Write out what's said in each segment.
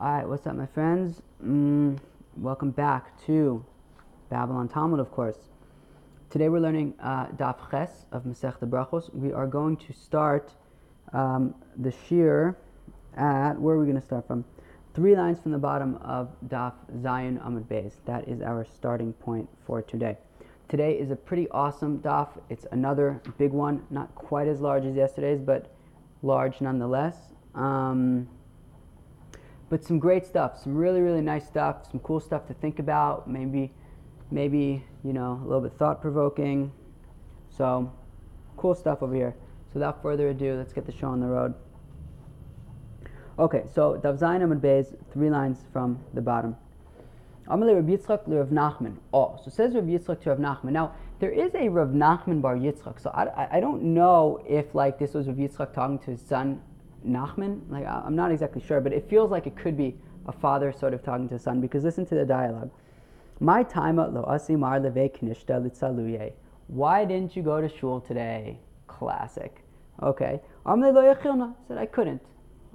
All right, what's up, my friends? Mm, welcome back to Babylon Talmud, of course. Today we're learning uh, Daf Ches of Masech Brachos. We are going to start um, the Shir at where are we going to start from? Three lines from the bottom of Daf Zayin Amud Beis. That is our starting point for today. Today is a pretty awesome Daf. It's another big one, not quite as large as yesterday's, but large nonetheless. Um, but some great stuff, some really really nice stuff, some cool stuff to think about. Maybe, maybe you know a little bit thought provoking. So, cool stuff over here. So without further ado, let's get the show on the road. Okay, so Dav Zayin Amud Beis, three lines from the bottom. Amalei Rav Yitzchak Rav Nachman. Oh, so says Rav Yitzchak to Rav Nachman. Now there is a Rav Nachman Bar Yitzchak. So I, I don't know if like this was Rav Yitzchak talking to his son Nachman. Like I'm not exactly sure, but it feels like it could be a father sort of talking to a son because listen to the dialogue. My time at lo asimar leve litzaluye. Why didn't you go to shul today? Classic. Okay. Amle lo said I couldn't.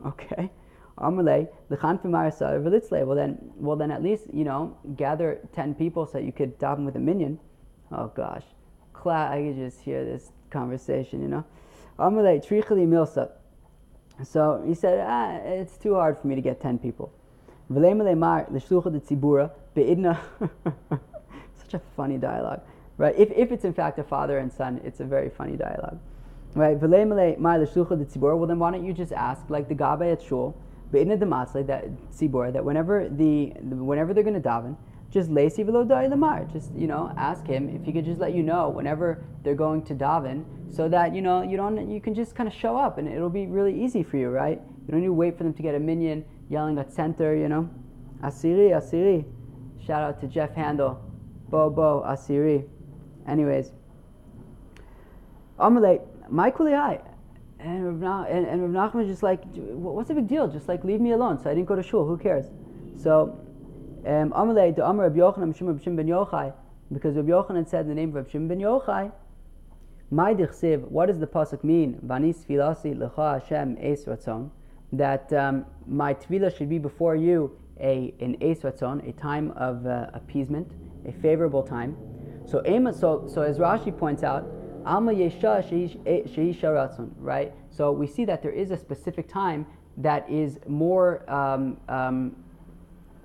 Okay. Amle lechan. Well then, well then at least you know gather ten people so you could daven with a minion. Oh gosh, Cla- I could just hear this conversation. You know. Amle trichli milsa. So he said, ah, it's too hard for me to get 10 people. Such a funny dialogue, right? If, if it's in fact a father and son, it's a very funny dialogue, right? Well, then why don't you just ask, like the Gabe at Shul, that that whenever the whenever they're going to daven, just lacy velo lamar. Just you know, ask him if he could just let you know whenever they're going to daven, so that you know you don't you can just kind of show up and it'll be really easy for you, right? You don't need to wait for them to get a minion yelling at center, you know. Asiri, Asiri. Shout out to Jeff Handel. Bo Bo Asiri. Anyways. Amalei, my kuliyai. And Rav, and, and just like, what's the big deal? Just like leave me alone. So I didn't go to shul. Who cares? So um, Amalei to Amar Yochanan Shimon ben Yochai, because Rabbi Yochanan said the name of Rabbi Shimon ben Yochai. My dichsiv, what does the pasuk mean? Vanis filasi lecha Hashem es ratzon. That um, my tefillah should be before you a an es ratzon, a time of uh, appeasement, a favorable time. So, so, so as Rashi points out, Alma Yesha Sheisha Ratzon, right? So we see that there is a specific time that is more um, um,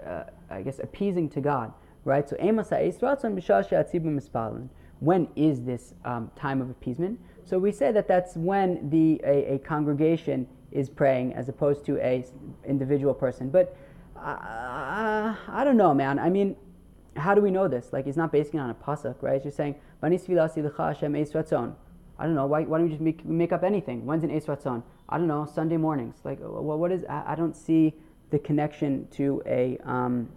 uh, I guess, appeasing to God, right? So, when is this um, time of appeasement? So we say that that's when the a, a congregation is praying as opposed to a individual person. But uh, I don't know, man. I mean, how do we know this? Like, it's not basing it on a pasuk, right? It's just saying, I don't know. Why, why don't we just make, make up anything? When's an Eis Ratzon? I don't know. Sunday mornings. Like, what, what is? I, I don't see the connection to a um,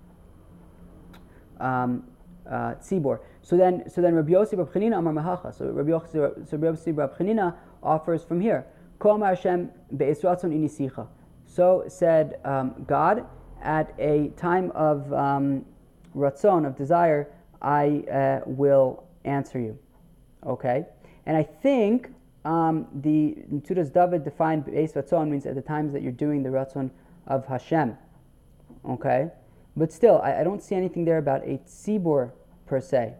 um, uh, tzibor. So then, so then Rabbi Yossi Rabbi Chanina Amar Mahacha. So Rabbi Yossi, so Rabbi Chanina offers from here. Kol Hashem be'esratzon inisicha. So said um, God at a time of um, ratzon of desire, I uh, will answer you. Okay, and I think um, the Tudas David defined Beis Ratzon means at the times that you're doing the Ratzon of Hashem. Okay, but still, I, I don't see anything there about a tzibor per se.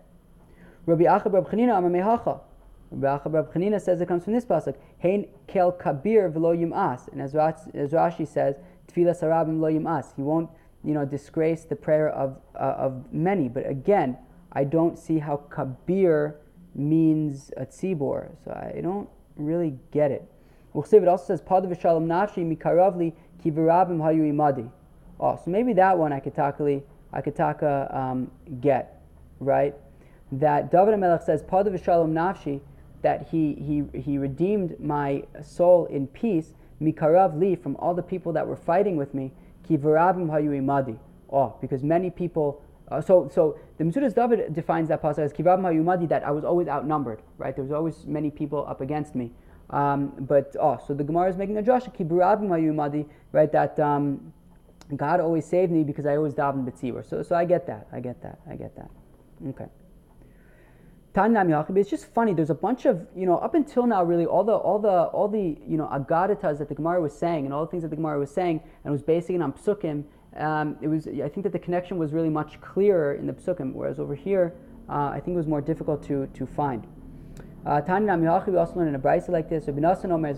Rabbi Achab Rabbi Chanina. Rabbi Achab Rabbi Chanina says it comes from this pasuk. Hein kel kabir v'lo yim'as. And as, as Rashi says, tefillah sarabim lo yim'as. He won't, you know, disgrace the prayer of uh, of many. But again, I don't see how kabir means a tzibor. So I don't really get it. It also says, Padav v'shalom nafshi mikaravli ki v'rabim hayu imadi. Oh, so maybe that one I could taka, I could taka um, get, right? That David Melech says, Padav v'shalom nafshi, that he, he, he redeemed my soul in peace, mikarav li, from all the people that were fighting with me, ki v'rabim hayu imadi. Oh, because many people uh, so, so the Metzudas David defines that passage as kivav hayumadi that I was always outnumbered, right? There was always many people up against me. Um, but oh, so the Gemara is making a drasha hayumadi, right? That um, God always saved me because I always daven b'tzibur. So, so I get that. I get that. I get that. Okay. It's just funny. There's a bunch of you know up until now, really all the all the all the you know agadatas that the Gemara was saying and all the things that the Gemara was saying and was basing it on psukim um, it was. I think that the connection was really much clearer in the psukim, whereas over here, uh, I think it was more difficult to to find. Uh, Yachi, we also learn in a like this. Rabbi Omer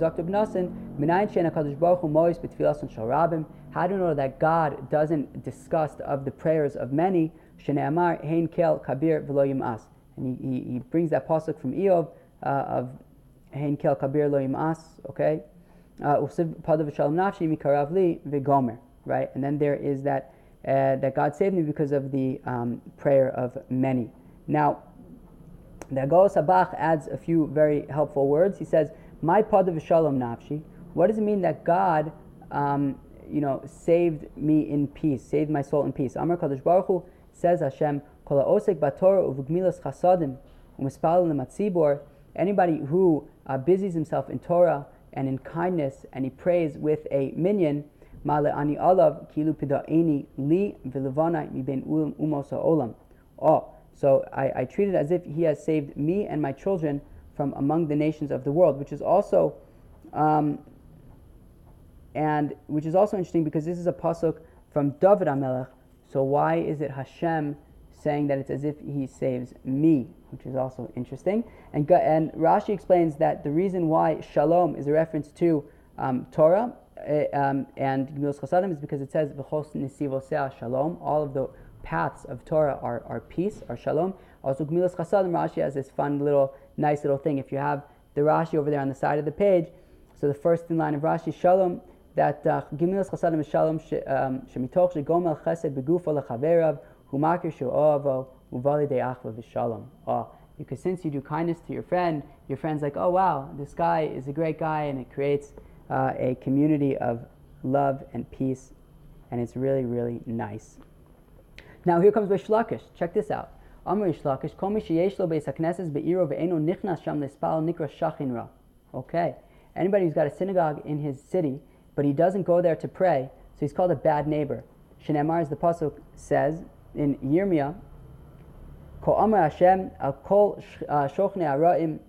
Baruch Hu Mois and. How do you know that God doesn't disgust of the prayers of many? Hein Kel Kabir V'Lo. And he, he, he brings that pasuk from Eov uh, of Kel Kabir Lo okay? Uh, Shalom Nafshi right? And then there is that, uh, that God saved me because of the um, prayer of many. Now, the Agos Sabach adds a few very helpful words. He says, "My padav shalom nafshi." What does it mean that God, um, you know, saved me in peace, saved my soul in peace? Amar Kadosh Baruch Hu says Hashem, "Kol osek batorah uvgmilas chasadim umispal lematzibor." Anybody who uh, busies himself in Torah and in kindness, and he prays with a minion, male ani alav kilu pidaini li v'levana mi ben umos olam. Oh so I, I treat it as if he has saved me and my children from among the nations of the world, which is also, um, and which is also interesting because this is a pasuk from David Amelech. So why is it Hashem saying that it's as if he saves me, which is also interesting. And, and Rashi explains that the reason why Shalom is a reference to um, Torah uh, um, and Gemilas Chasadim is because it says V'chos Nisivosea Shalom. All of the paths of Torah are, are peace, are shalom. Also, Gemilas Chasadim, Rashi has this fun little, nice little thing. If you have the Rashi over there on the side of the page, so the first in line of Rashi, Shalom, that uh, Gemilas Chasadim is Shalom, um, Shemitoch Shegomel Chesed Begufo Lechaverav, Humakir Shu'oavo, Uvali De'achva V'Shalom. Oh, because since you do kindness to your friend, your friend's like, oh wow, this guy is a great guy, and it creates uh, a community of love and peace, and it's really, really nice. Now here comes Rish Lakish. Check this out. Amr Rish be'iro ve'eno nichnas sham lespal. Okay. Anybody who's got a synagogue in his city, but he doesn't go there to pray, so he's called a bad neighbor. Shenemar, as the pasuk says in Yirmiyah, Ko Amr Hashem al kol uh, shochne ara'im.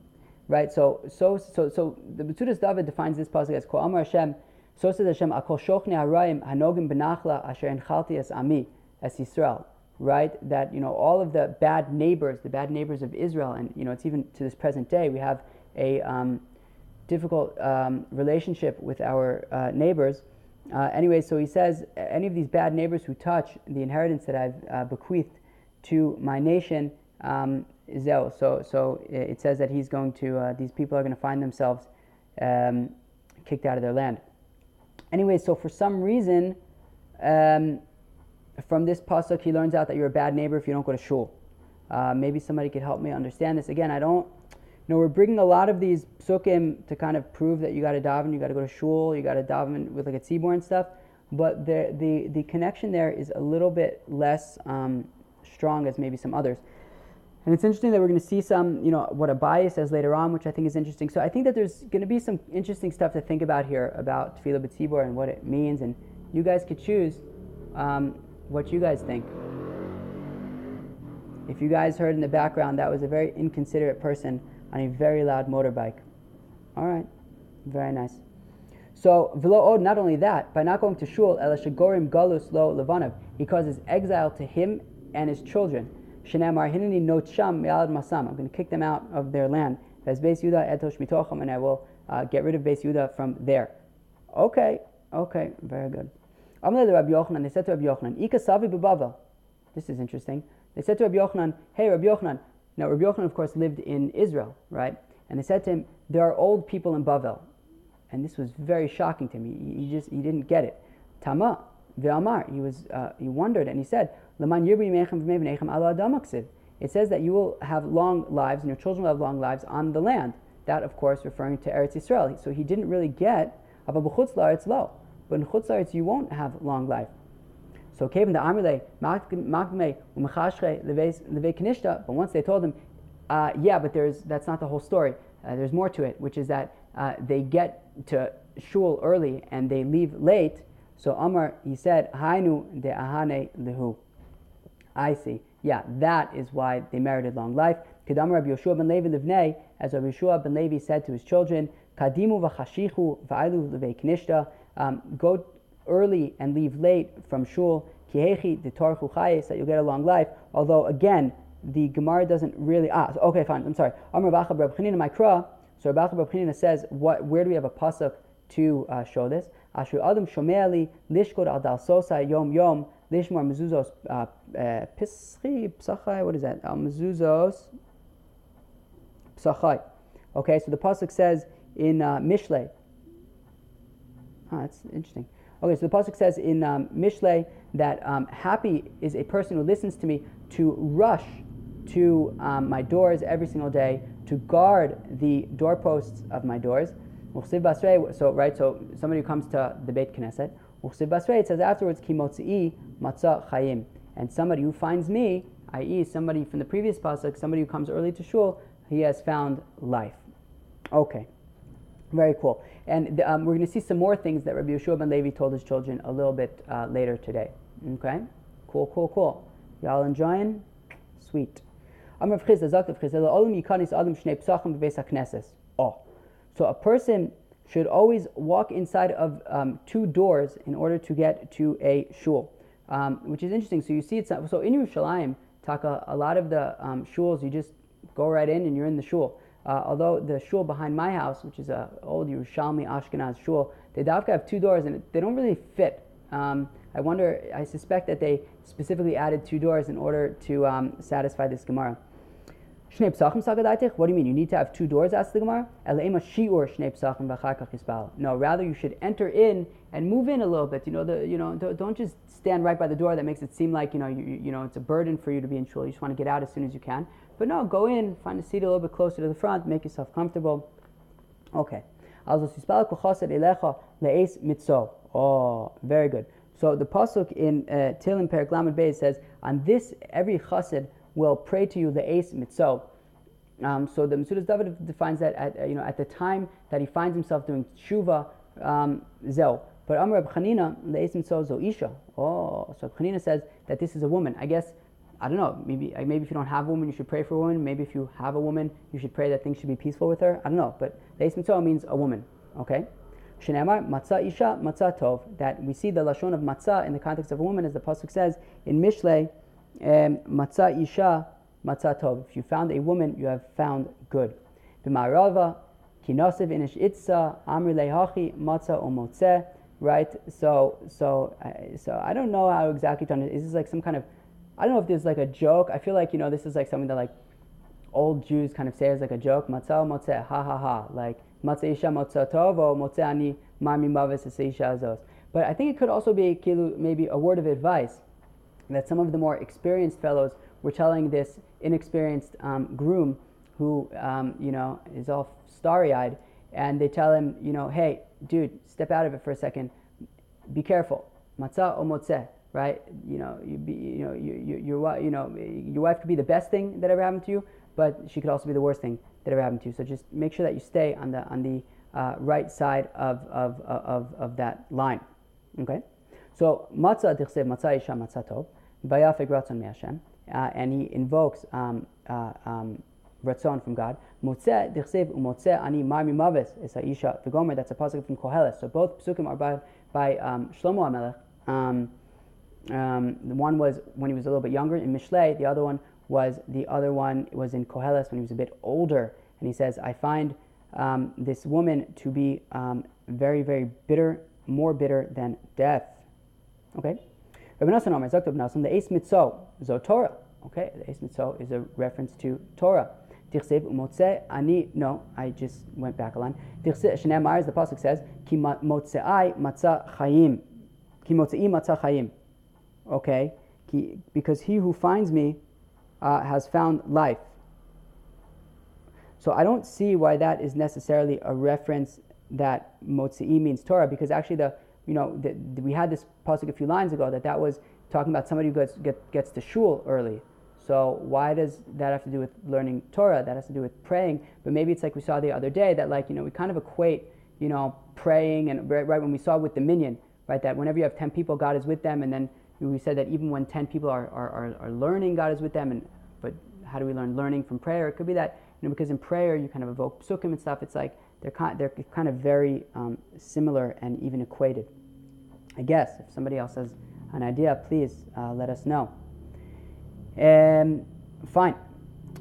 Right. So so so so the Metzudas David defines this pasuk as Ko Amr Hashem. So says Hashem Akol kol shochne ara'im hanogim benachla asher enchalti as ami as Yisrael, right? That you know all of the bad neighbors, the bad neighbors of Israel, and you know it's even to this present day we have a um, difficult um, relationship with our uh, neighbors. Uh, anyway, so he says any of these bad neighbors who touch the inheritance that I've uh, bequeathed to my nation, um, So, so it says that he's going to; uh, these people are going to find themselves um, kicked out of their land. Anyway, so for some reason, um, from this pasuk, he learns out that you're a bad neighbor if you don't go to shul. Uh, maybe somebody could help me understand this. Again, I don't. You know, we're bringing a lot of these psukim to kind of prove that you got to daven, you got to go to shul, you got to daven with like a tzibor and stuff. But the, the the connection there is a little bit less um, strong as maybe some others. And it's interesting that we're going to see some, you know, what Abaye says later on, which I think is interesting. So I think that there's going to be some interesting stuff to think about here about tefillah b'tzibor and what it means, and you guys could choose. Um, what you guys think. If you guys heard in the background, that was a very inconsiderate person on a very loud motorbike. All right, very nice. So, v'lo od, not only that, by not going to shul, elashagorim galus lo levanav, he causes exile to him and his children. Shenamar hinani not sham me'alad masam. I'm going to kick them out of their land. As Beis Yudah etosh mitocham, and I will uh, get rid of Beis Yudah from there. Okay, okay, very good. Amle Rabbi Yochanan, they said to Rabbi Yochanan, Ika Savi Bavel. This is interesting. They said to Rabbi Yochanan, Hey, Rabbi Yochanan. Now, Rabbi Yochanan, of course, lived in Israel, right? And they said to him, There are old people in Bavel. And this was very shocking to him. He, he just he didn't get it. Tama, Ve'amar, he was uh, he wondered and he said, Laman It says that you will have long lives and your children will have long lives on the land. That, of course, referring to Eretz Yisrael. So he didn't really get, it's low but in Chutzaritz you won't have long life. So Kevin the Amrile, Makme, Umachashre, Leve Kanishta, but once they told him, uh, yeah, but there's that's not the whole story. Uh, there's more to it, which is that uh, they get to shul early and they leave late. So Amar, he said, Hainu de ahane lehu. I see. Yeah, that is why they merited long life. Kedamar Rabbi Yeshua ben Levi livnei, as Rabbi Yeshua ben Levi said to his children, Kadimu v'chashichu v'ailu levei knishta, um, go early and leave late from shul, kihechi the chayes, that you'll get a long life. Although again, the Gemara doesn't really. Ah, okay, fine. I'm sorry. Amar Bacha Reb Chanina. So says, what? Where do we have a pasuk to uh, show this? Asher Adam Shomeali Lishkod Al Dal Sosa Yom Yom Lishmar Mezuzos uh, uh, Pischi Psachai. What is that? Mezuzos Psachai. Okay, so the pasuk says in uh, Mishlei. Ah, that's interesting. Okay, so the pasuk says in um, Mishlei that um, happy is a person who listens to me to rush to um, my doors every single day to guard the doorposts of my doors. So right, so somebody who comes to the Beit Knesset, it says afterwards, Kimotzi matzah chayim, and somebody who finds me, i.e., somebody from the previous pasuk, somebody who comes early to shul, he has found life. Okay, very cool. And um, we're going to see some more things that Rabbi Yeshua ben Levi told his children a little bit uh, later today. Okay, cool, cool, cool. Y'all enjoying? Sweet. Oh. So a person should always walk inside of um, two doors in order to get to a shul, um, which is interesting. So you see, it's so in Yerushalayim, Taka, a lot of the um, shuls you just go right in and you're in the shul. Uh, although the shul behind my house, which is a old Yerushalmi Ashkenaz shul, they have two doors and they don't really fit. Um, I wonder, I suspect that they specifically added two doors in order to um, satisfy this Gemara. What do you mean? You need to have two doors? Asked the Gemara. No, rather you should enter in and move in a little bit. You know, the, you know, don't just stand right by the door. That makes it seem like you know, you, you know, it's a burden for you to be in shul. You just want to get out as soon as you can. But no, go in, find a seat a little bit closer to the front, make yourself comfortable. Okay. Oh, very good. So the pasuk in uh, Tilim Perak Lamed Beis says, "On this every chassid will pray to you the ace mitzo." Um, so the Metzudas David defines that at you know at the time that he finds himself doing tshuva um, zel. But Amr Chanina the ace mitzo zo isha. Oh, so Chanina says that this is a woman. I guess I don't know. Maybe maybe if you don't have a woman, you should pray for a woman. Maybe if you have a woman, you should pray that things should be peaceful with her. I don't know. But ace mitzo means a woman. Okay. Shenemar matzah isha matzah tov. That we see the lashon of matzah in the context of a woman, as the pasuk says in Mishlei, um, matzah isha matzah tov. If you found a woman, you have found good. B'ma'arava kinosiv inish itza amri lehachi matzah o Right. So so uh, so I don't know how exactly to understand. Is this like some kind of I don't know if this is like a joke. I feel like you know this is like something that like old Jews kind of say as like a joke. Matzah motzeh ha ha ha. Like matzah isha matzah tov or motzeh ani mami mavis isha azos. But I think it could also be maybe a word of advice that some of the more experienced fellows were telling this inexperienced um, groom who, um, you know, is all starry-eyed, and they tell him, you know, hey, dude, step out of it for a second. Be careful. Matzah or motzeh, right? You know, you be, you know, you, you, your, you know, your wife could be the best thing that ever happened to you, but she could also be the worst thing that ever happened to you. So just make sure that you stay on the on the uh, right side of, of, of, of that line. Okay? So matzah tichsev matzah isha matzah tov, ratzon me'Hashem, uh, and he invokes um, uh, um, ratzon from God. Motzeh tichsev umotzeh ani marmi maves is Aisha v'gomer. That's a pasuk from Koheles. So both psukim are by, by um, Shlomo HaMelech. Um, um, one was when he was a little bit younger in Mishlei. The other one was the other one was in Koheles when he was a bit older. And he says, I find um, this woman to be um, very, very bitter, more bitter than death. Okay? Rabbi Nassan Omer, Zakta Nassan, the Ace Mitzo, Zo Torah. Okay, the Ace Mitzo is a reference to Torah. Tichsev umotze ani. No, I just went back a line. Tichsev shenemar, as the pasuk says, ki motzeai matzah chayim. Ki motzei matzah chayim. Okay, because he who finds me uh, has found life. So I don't see why that is necessarily a reference that Motzi'i means Torah, because actually the you know the, the, we had this pasuk a few lines ago that that was talking about somebody who gets get, gets to shul early. So why does that have to do with learning Torah? That has to do with praying. But maybe it's like we saw the other day that like you know we kind of equate you know praying and right, right when we saw with the minyan right that whenever you have ten people God is with them and then we said that even when ten people are, are, are, are learning God is with them and but how do we learn learning from prayer? It could be that you know, because in prayer you kind of evoke psukim and stuff. It's like they're kind, they're kind of very um, similar and even equated. I guess if somebody else has an idea, please uh, let us know. Um, fine.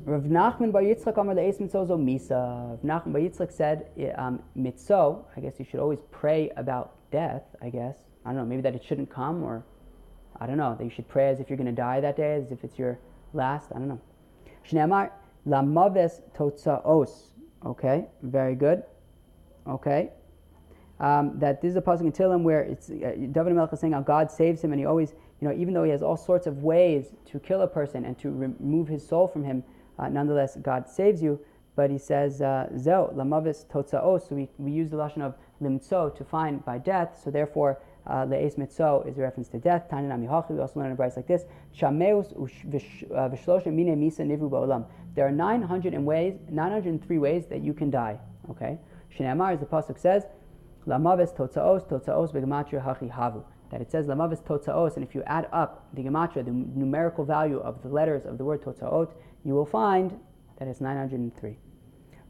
Rav Nachman Bar Yitzchak Amar Le'es Mitzozo Misa. Rav Nachman Bar Yitzchak said, um, Mitzo, I guess you should always pray about death, I guess. I don't know, maybe that it shouldn't come, or I don't know, that you should pray as if you're going to die that day, as if it's your last. I don't know. Shneamar Lamaves Totzaos. Okay, very good. Okay. Um, that this is a pasuk in Tehillim where it's uh, David Melech is saying how God saves him, and he always, you know, even though he has all sorts of ways to kill a person and to remove his soul from him, uh, nonetheless, God saves you. But he says, uh, Zeo, lamavis totzaos. So we, we use the lashon of limtso to find by death. So therefore, uh, le'es mitzo is a reference to death. Tanan amihachi. We also learn a verse like this. Shameus uh, mine misa ba'olam. There are 900 ways, 903 ways that you can die. Okay. Shneamar, as the pasuk says, lamavis totzaos totzaos begematria hachi havu that it says lamavis totzaos, and if you add up the gematria, the numerical value of the letters of the word totzaot, you will find that it's 903.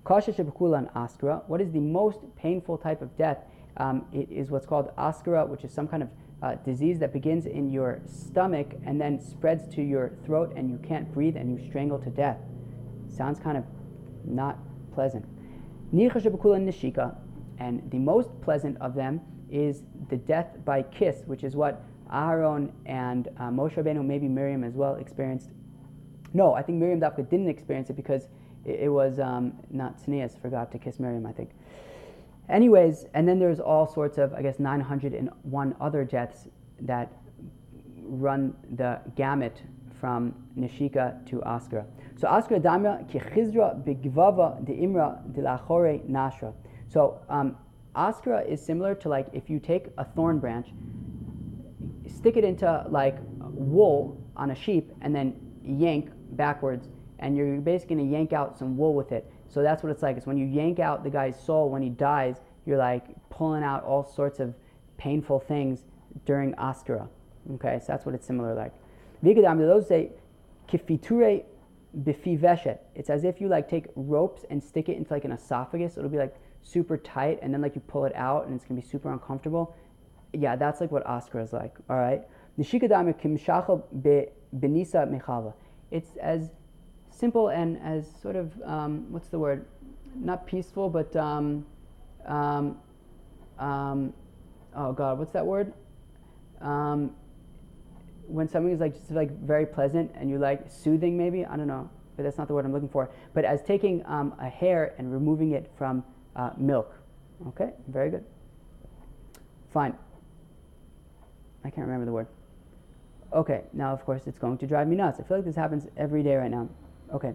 Kasha shebukulan askra, What is the most painful type of death? Um, it is what's called askara, which is some kind of uh, disease that begins in your stomach and then spreads to your throat, and you can't breathe and you strangle to death. Sounds kind of not pleasant. nishika, and the most pleasant of them is the death by kiss, which is what Aaron and uh, Moshe Rabbeinu, maybe Miriam as well, experienced. No, I think Miriam Dafka didn't experience it because it, it was um, not Tznias forgot to kiss Miriam, I think. Anyways, and then there's all sorts of, I guess, 901 other deaths that run the gamut from Nishika to Askara. So Askara Damya ki chizra begvava de imra de lachore nashra. So um, Askara is similar to like if you take a thorn branch, stick it into like wool on a sheep, and then yank backwards, and you're basically going to yank out some wool with it. So that's what it's like. It's when you yank out the guy's soul when he dies, you're like pulling out all sorts of painful things during Askara. Okay, so that's what it's similar like. Kifiture bifiveshet. It's as if you like take ropes and stick it into like an esophagus. It'll be like super tight and then like you pull it out and it's gonna be super uncomfortable. Yeah, that's like what Askara is like. All right. It's as simple and as sort of um, what's the word? Not peaceful, but um, um, um oh god, what's that word? Um, when something is like just like very pleasant and you like soothing, maybe I don't know, but that's not the word I'm looking for. But as taking um, a hair and removing it from uh, milk. Okay, very good. Fine. I can't remember the word. Okay, now of course it's going to drive me nuts. I feel like this happens every day right now. Okay.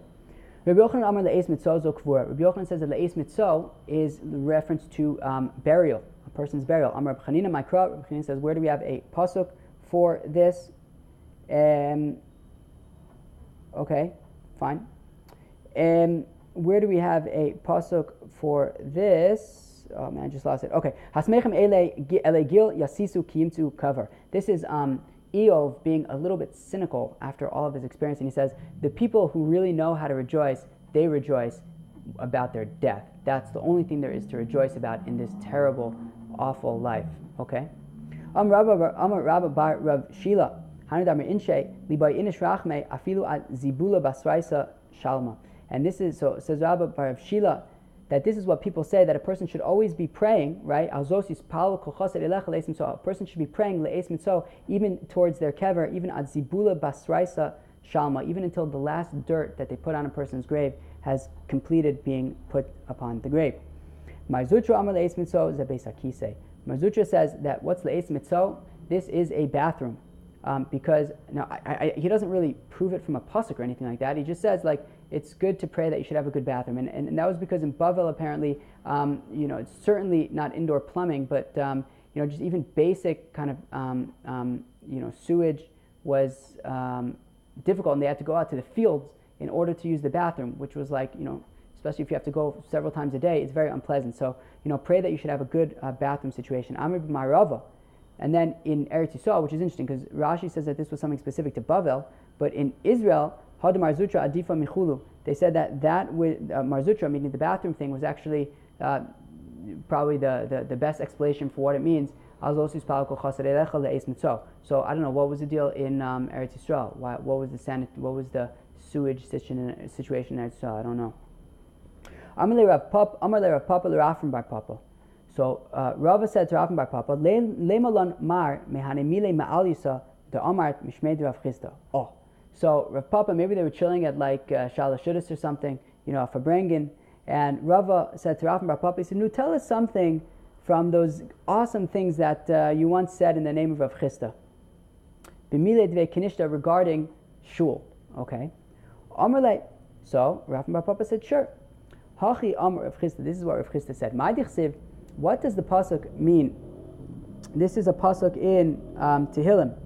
Rabbi Yochanan Amar Le'es Mitzo Zo Kvura. Rabbi Yochanan says that Le'es Mitzo is the reference to um, burial, a person's burial. Amar Chanina Maikra. Rabbi Chanina says, where do we have a pasuk for this? Um, okay, fine. Um, where do we have a pasuk for this? Oh man, I just lost it. Okay, hasmechem ele gil yasisu kiyimtu cover. This is um, Eov being a little bit cynical after all of his experience, and he says the people who really know how to rejoice, they rejoice about their death. That's the only thing there is to rejoice about in this terrible, awful life. Okay. Am Rabba Rabba Bar Rav Shila. And this is, so says Rabbi Barav Shila, that this is what people say that a person should always be praying, right? So a person should be praying mitzo even towards their kever, even at zibula basraisa shalma, even until the last dirt that they put on a person's grave has completed being put upon the grave. Marzutra amar le'es mitzo zebeis akise. Marzutra says that what's le'es mitzo? This is a bathroom. Um, because now I, I, he doesn't really prove it from a pasuk or anything like that. He just says like it's good to pray that you should have a good bathroom. And, and, and that was because in Bavel, apparently, um, you know, it's certainly not indoor plumbing, but, um, you know, just even basic kind of, um, um you know, sewage was um, difficult. And they had to go out to the fields in order to use the bathroom, which was like, you know, especially if you have to go several times a day, it's very unpleasant. So, you know, pray that you should have a good uh, bathroom situation. Amr Marava. And then in Eretz Yisrael, which is interesting because Rashi says that this was something specific to Bavel, but in Israel, Hada Marzutra Adifa Michulu. They said that that with uh, Marzutra, meaning the bathroom thing, was actually uh, probably the, the, the, best explanation for what it means. So I don't know what was the deal in um, Eretz Yisrael. Why, what was the sanit- What was the sewage situation, in Eretz Yisrael? I don't know. Amalei Rav Papa Lerafim Bar Papa. So uh, Rava said to Rafim Bar Papa, Lemalon Mar Mehanemile Ma'al Yisa the Amart Mishmed Rav Chisda. Oh, so Rav Papa maybe they were chilling at like uh, or something, you know, for Farbrengen, and Rava said to Rafim Bar Papa, he said, "Nu, tell us something from those awesome things that uh, you once said in the name of Rav Chisda." B'mile Dve Kinishta regarding shul. Okay, Amarle. So Rafim Bar Papa said, "Sure." Hachi Amar Rav Chisda. This is what Rav Chisda said. Ma'adichsiv. What does the pasuk mean? This is a pasuk in um, Tehillim.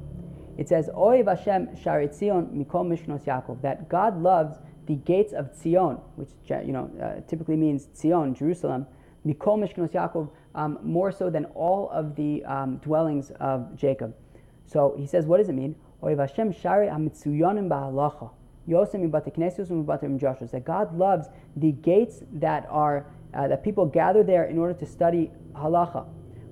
It says, Oiv Hashem Sharet Zion Mikol Mishnos Yaakov, that God loves the gates of Zion, which you know uh, typically means Zion, Jerusalem, Mikol Mishnos Yaakov, um, more so than all of the um, dwellings of Jacob. So he says, what does it mean? Oiv Hashem Shari Hamitzuyonim Ba'alacha. That God loves the gates that are uh, that people gather there in order to study halacha,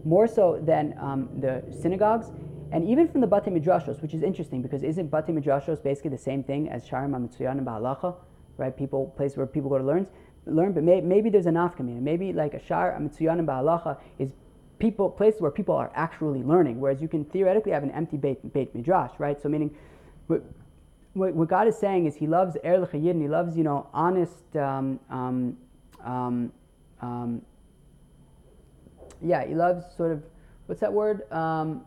more so than um, the synagogues, and even from the Bate Midrashos, which is interesting because isn't Bate Midrashos basically the same thing as Sharim HaMitzuyan and Bahalacha, right? People, place where people go to learn, learn but may, maybe there's a nafkamina. Maybe like a Shar HaMitzuyan and Bahalacha is people places where people are actually learning, whereas you can theoretically have an empty Beit, Beit Midrash, right? So meaning, what, what, God is saying is He loves Er and He loves you know honest um, um, um, um, yeah, he loves sort of, what's that word? Um,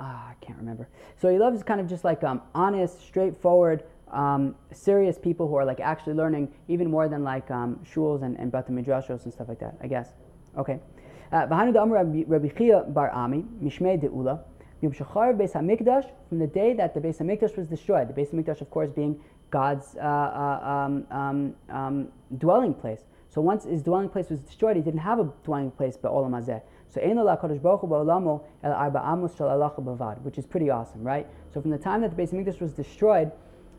ah, I can't remember. So he loves kind of just like um, honest, straightforward, um, serious people who are like actually learning even more than like um, shuls and, and bata midrashos and stuff like that, I guess. Okay. Uh, Rabbi Chia bar Ami, Mishmei De'ula, Yom Shachar Beis HaMikdash, from the day that the Beis HaMikdash was destroyed, the Beis HaMikdash, of course, being God's uh, uh, um, um, um, dwelling place. So once his dwelling place was destroyed, he didn't have a dwelling place but Olam Hazeh. So Ein Kadosh Baruch Hu El Arba Amos Bavad, which is pretty awesome, right? So from the time that the Beis Hamikdash was destroyed,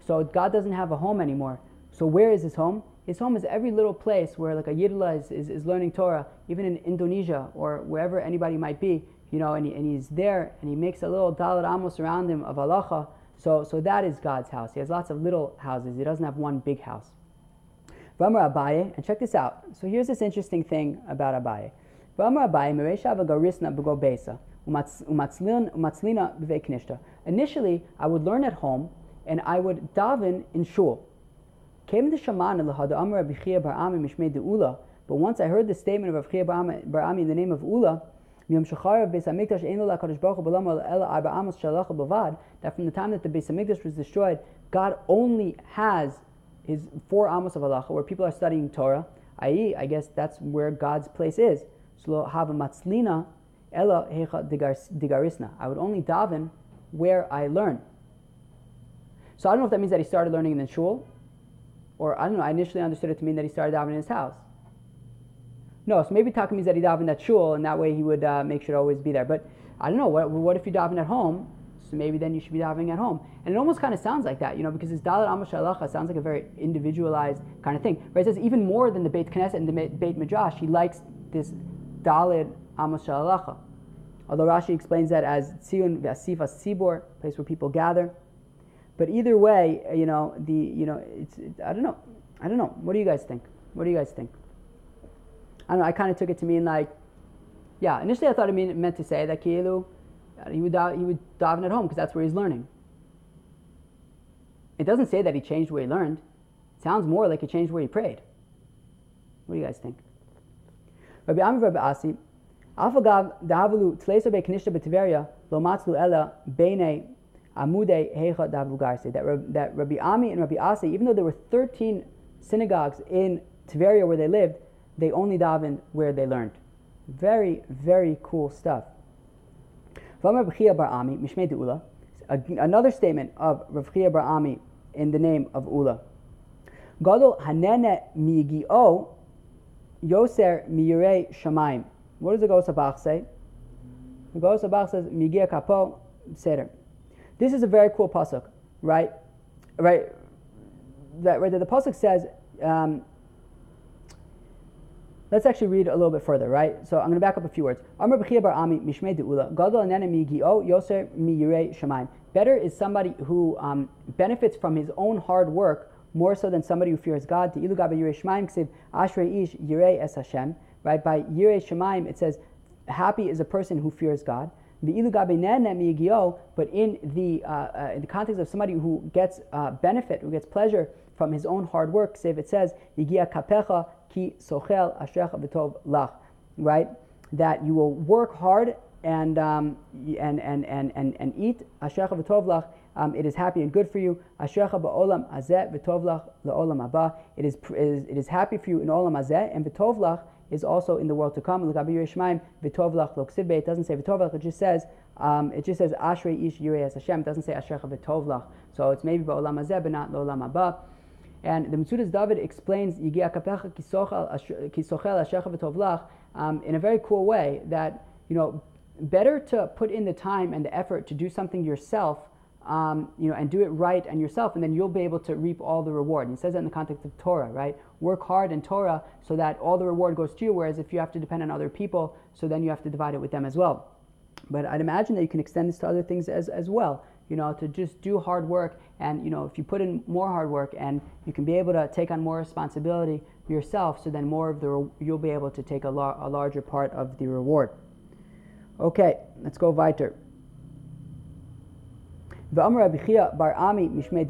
so God doesn't have a home anymore. So where is his home? His home is every little place where like a Yidla is, is, is learning Torah, even in Indonesia or wherever anybody might be, you know, and, he, and he's there and he makes a little Dalit Amos around him of halacha so, so that is God's house. He has lots of little houses. He doesn't have one big house. Vamar Abaye, and check this out. So here's this interesting thing about Abaye. Vamar Abaye, Meresha Vagarisna Bego Besa, Umatzlina. Initially, I would learn at home, and I would daven in shul. Came to Shaman Lahada Amar Abichia Bar Ami Mishmei De'ula, but once I heard the statement of Abichia Bar Ami in the name of Ula, that from the time that the Beis Hamikdash was destroyed, God only has his four amos of halacha where people are studying Torah. I.e., I guess that's where God's place is. I would only daven where I learn. So I don't know if that means that he started learning in the shul, or I don't know. I initially understood it to mean that he started davening in his house. No, so maybe Taka means that he davened at shul, and that way he would uh, make sure to always be there. But I don't know. What, what if you daven at home? Maybe then you should be davening at home. And it almost kind of sounds like that, you know, because this Dalit Amos Shalacha sounds like a very individualized kind of thing. Right? It says even more than the Beit Knesset and the Beit Midrash, he likes this Dalit Amos Shalacha. Although Rashi explains that as Tzion V'Asifa Sibor, place where people gather. But either way, uh, you know, the you know, it's it, I don't know, I don't know. What do you guys think? What do you guys think? I don't know, I kind of took it to mean like, yeah, initially I thought it mean, meant to say that Kielu, uh, he would, he would daven at home because that's where he's learning. It doesn't say that he changed where he learned. It sounds more like he changed where he prayed. What do you guys think? Rabbi Amr Rabbi Asi, Afagav Davalu Tleso Be Knishta Betiveria Lo Matzlu Ella Bene Amude Hecha Davlu Garse. That, that Rabbi Ami and Rabbi Asi, even though there were 13 synagogues in Tiberia where they lived, they only daven where they learned. Very, very cool stuff. Another statement of Rav Chia Bar Ami in the name of Ula. Gadol hanene miyigio yoser miyurei shamayim. What does the Gosabach say? The Gosabach says migia kapo seder. This is a very cool pasuk, right? Right. That right. The pasuk says. Um, Let's actually read a little bit further, right? So I'm going to back up a few words. Amr bar ami mishmei de'ula gadol anene migio yoser mi yirei shemaim. Better is somebody who um, benefits from his own hard work more so than somebody who fears God. Te'ilu gabe yirei shemaim ksiv ashrei ish yirei es Hashem. Right? By yirei shemaim, it says, happy is a person who fears God. But in the, uh, uh, in the context of somebody who gets uh, benefit, who gets pleasure from his own hard work, save it says, Yigia kapecha ki sochel ashecha v'tov lach, right? That you will work hard and, um, and, and, and, and, and eat ashecha v'tov lach. Um, it is happy and good for you. Ashecha ba'olam azeh v'tov lach la'olam haba. It is, it is, happy for you in olam azeh and v'tov lach is also in the world to come. It doesn't say v'tovlach, it just says um, it just says ashrei ish yirei Hashem. It doesn't say ashrecha v'tovlach. So it's maybe ba'olam hazeh, but not l'olam haba. And the Metzudas David explains um, in a very cool way that you know better to put in the time and the effort to do something yourself um, you know, and do it right and yourself, and then you'll be able to reap all the reward. And he says that in the context of Torah, right? Work hard in Torah so that all the reward goes to you, whereas if you have to depend on other people, so then you have to divide it with them as well. But I'd imagine that you can extend this to other things as, as well. You know, to just do hard work, and you know, if you put in more hard work, and you can be able to take on more responsibility yourself, so then more of the you'll be able to take a, lar- a larger part of the reward. Okay, let's go weiter. Another statement of Chia bar Ami Mishmei.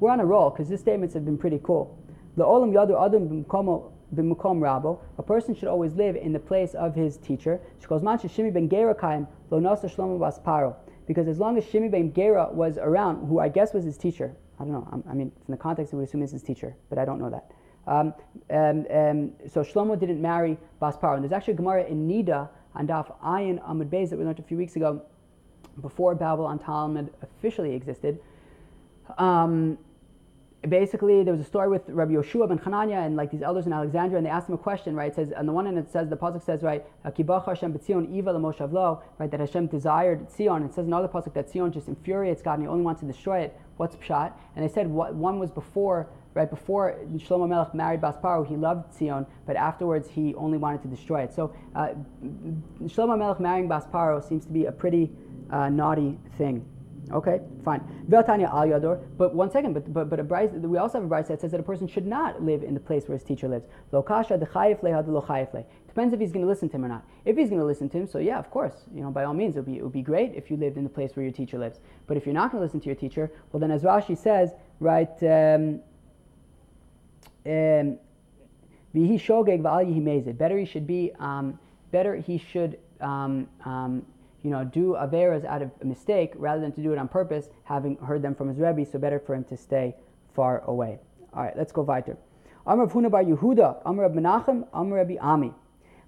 We're on a roll because these statements have been pretty cool. The Yadu B'Mukom Rabo. A person should always live in the place of his teacher. Because as long as Shimi Ben Gera was around, who I guess was his teacher, I don't know. I mean, from the context, we would assume it's his teacher, but I don't know that. Um, um, um, so Shlomo didn't marry Bas Paro. And there's actually a Gemara in Nida on Daf Ayin Amud Beis that we learned a few weeks ago before Babylon Talmud officially existed. Um, basically, there was a story with Rabbi Yoshua ben Hanania and like these elders in Alexandria, and they asked him a question, right? It says on the one hand, it says the pasuk says, right, Hashem Eva right, that Hashem desired Tzion. It says another pasuk that Tzion just infuriates God and He only wants to destroy it. What's pshat? And they said what, one was before right before Shlomo Melech married Basparo, he loved Tzion, but afterwards he only wanted to destroy it. So uh, Shlomo Melech marrying Basparo seems to be a pretty uh, naughty thing. Okay, fine. Veltanya al yador. But one second, but but but a bryce, we also have a bryce that says that a person should not live in the place where his teacher lives. Lo kasha lo Depends if he's going to listen to him or not. If he's going to listen to him, so yeah, of course, you know, by all means, it would be it would be great if you lived in the place where your teacher lives. But if you're not going to listen to your teacher, well then, as Rashi says, right. Um, um, better he should be, um, better he should um, um, you know, do Averas out of a mistake rather than to do it on purpose, having heard them from his Rebbe, so better for him to stay far away. All right, let's go weiter. Amr of Huna bar Yehuda, Amr of Menachem, Amr Rabbi Ami.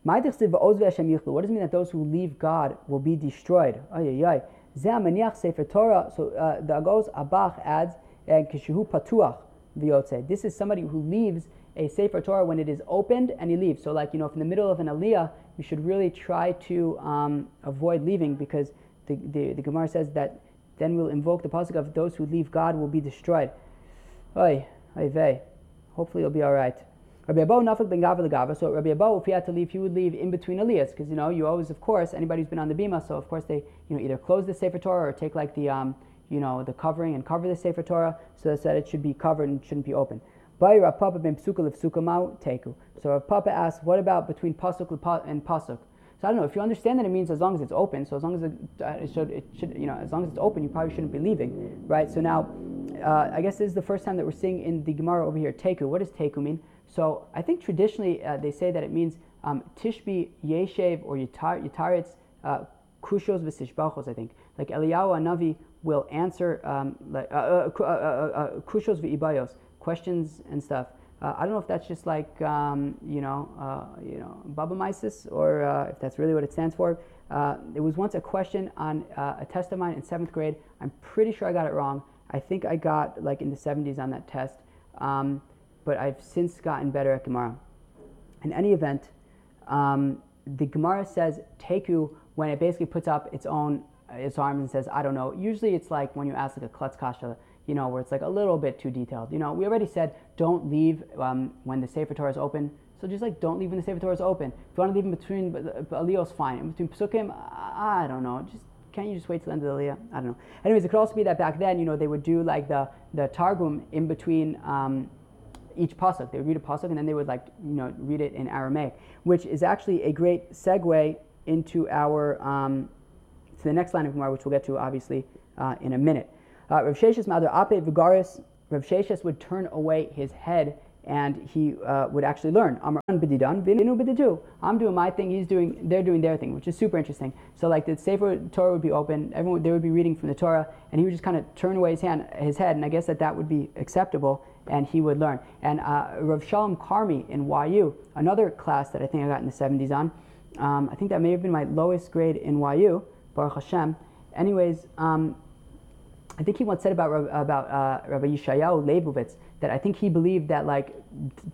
What does it mean that those who leave God will be destroyed? Sefer Torah. So uh, the Agos Abach adds, and Kishu Patuach v'yotze. This is somebody who leaves a Sefer Torah when it is opened and he leaves. So, like, you know, if in the middle of an Aliyah, you should really try to um, avoid leaving because the, the, the, Gemara says that then we'll invoke the pasuk of those who leave God will be destroyed. Oy, oy vey. Hopefully it'll be all right. Rabbi Abo nafik ben gava legava. So Rabbi Abo, if he had to leave, he would leave in between aliyahs because you know you always, of course, anybody who's been on the bima, so of course they you know either close the sefer Torah or take like the um, you know the covering and cover the sefer Torah so that it should be covered and shouldn't be open. So Rav Papa asks, what about between pasuk and pasuk? So I don't know if you understand that it means as long as it's open. So as long as it, uh, it, should, it should, you know, as long as it's open, you probably shouldn't be leaving, right? So now, uh, I guess this is the first time that we're seeing in the Gemara over here teku. What does teku mean? So I think traditionally uh, they say that it means um, tishbi yeshev or yitar, yitaretz uh, kushos v'sishbachos. I think like Eliyahu Anavi will answer um, like uh, uh, kushos v'ibayos questions and stuff. Uh, I don't know if that's just like um, you know, uh, you know, Babamaisis, or uh, if that's really what it stands for. Uh, it was once a question on uh, a test of mine in seventh grade. I'm pretty sure I got it wrong. I think I got like in the 70s on that test, um, but I've since gotten better at Gemara. In any event, um, the Gemara says teku when it basically puts up its own its arms and says, I don't know. Usually it's like when you ask like a klutz kasha, you know, where it's like a little bit too detailed. You know, we already said don't leave um, when the Sefer Torah is open. So just like don't leave when the Sefer Torah is open. If you want to leave in between aliyos, fine. In between psukim, I don't know. Just can't you just wait till the end of the aliyah? I don't know. Anyways, it could also be that back then, you know, they would do like the the targum in between. Um, each pasuk, they would read a pasuk and then they would like you know read it in Aramaic, which is actually a great segue into our um, to the next line of Gemara, which we'll get to obviously uh, in a minute. Uh, Rav Sheshes Mother Ape Vigaris, Rav Sheshes would turn away his head and he uh, would actually learn. I'm doing my thing, he's doing, they're doing their thing, which is super interesting. So like the Sefer Torah would be open, everyone they would be reading from the Torah, and he would just kind of turn away his hand, his head, and I guess that that would be acceptable, and he would learn. And uh, Rav Shalom Carmy in YU, another class that I think I got in the 70s on, um, I think that may have been my lowest grade in YU, Baruch Hashem. Anyways, um, I think he once said about about uh, Rabbi Yeshayahu Leibowitz that I think he believed that like